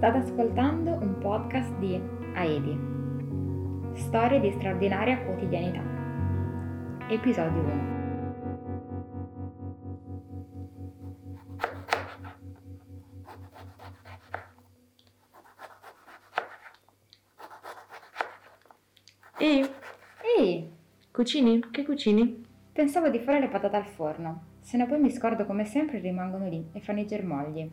State ascoltando un podcast di Aedi. Storie di straordinaria quotidianità. Episodio 1. Ehi, Ehi, cucini? Che cucini? pensavo di fare le patate al forno. Se no poi mi scordo come sempre rimangono lì e fanno i germogli.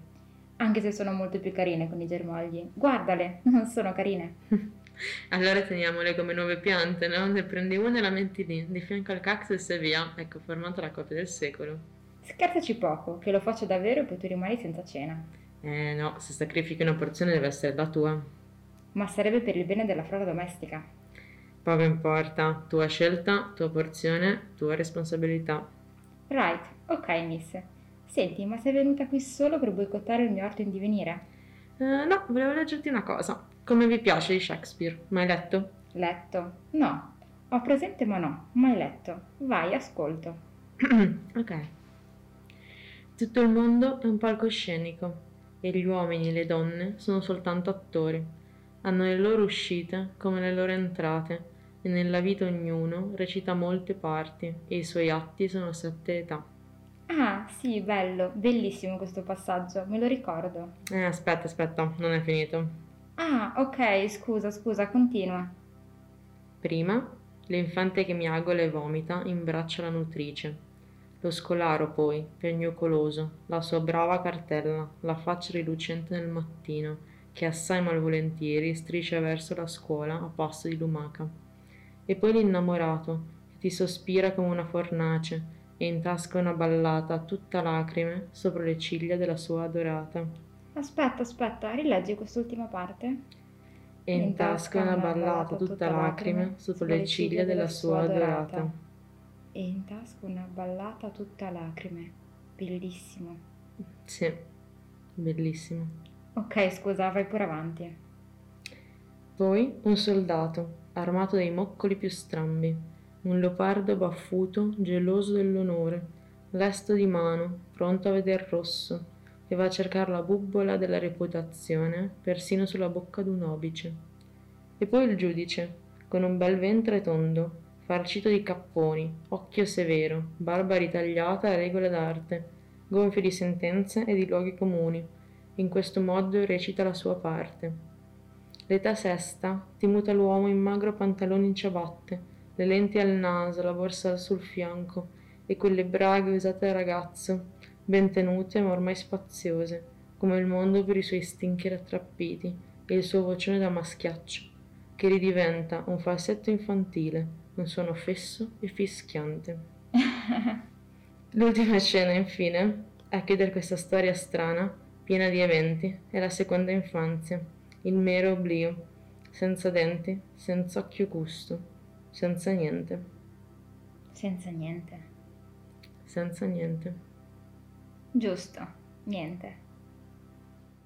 Anche se sono molto più carine con i germogli. Guardale, non sono carine. Allora teniamole come nuove piante, no? Ne prendi una e la metti lì, di fianco al cactus e via. Ecco, formata la coppia del secolo. Scherzaci poco, che lo faccio davvero e poi tu rimani senza cena. Eh no, se sacrifichi una porzione deve essere la tua. Ma sarebbe per il bene della flora domestica. Poco importa, tua scelta, tua porzione, tua responsabilità. Right, ok, miss. Senti, ma sei venuta qui solo per boicottare il mio orto in divenire? Eh, no, volevo leggerti una cosa. Come vi piace di Shakespeare? Mai letto? Letto? No. Ho presente ma no, mai letto. Vai, ascolto. ok. Tutto il mondo è un palcoscenico e gli uomini e le donne sono soltanto attori. Hanno le loro uscite come le loro entrate e nella vita ognuno recita molte parti e i suoi atti sono sette età. Ah, sì, bello, bellissimo questo passaggio, me lo ricordo. Eh, aspetta, aspetta, non è finito. Ah, ok, scusa, scusa, continua. Prima, l'infante che miagola e vomita imbraccia la nutrice. Lo scolaro poi, piagnucoloso, la sua brava cartella, la faccia rilucente nel mattino, che assai malvolentieri striscia verso la scuola a passo di lumaca. E poi l'innamorato, che ti sospira come una fornace e intasca una ballata tutta lacrime sopra le ciglia della sua adorata. Aspetta, aspetta, rileggi quest'ultima parte? E intasca una ballata tutta lacrime sotto le ciglia della sua adorata. E in tasca una ballata tutta lacrime. Bellissimo. Sì, bellissimo. Ok, scusa, vai pure avanti. Poi un soldato, armato dei moccoli più strambi, un leopardo baffuto, geloso dell'onore, lesto di mano, pronto a veder rosso, che va a cercare la bubbola della reputazione persino sulla bocca d'un obice. E poi il giudice, con un bel ventre tondo, farcito di capponi, occhio severo, barba ritagliata a regole d'arte, gonfio di sentenze e di luoghi comuni. In questo modo recita la sua parte. L'età sesta ti muta l'uomo in magro pantalone in ciabatte, le lenti al naso, la borsa sul fianco e quelle braghe usate da ragazzo, ben tenute ma ormai spaziose, come il mondo per i suoi stinchi rattrappiti e il suo vocione da maschiaccio, che ridiventa un falsetto infantile, un suono fesso e fischiante. L'ultima scena, infine, a chiudere questa storia strana, piena di eventi, è la seconda infanzia, il mero oblio, senza denti, senza occhio gusto, senza niente, Senza niente. senza niente. Giusto, niente.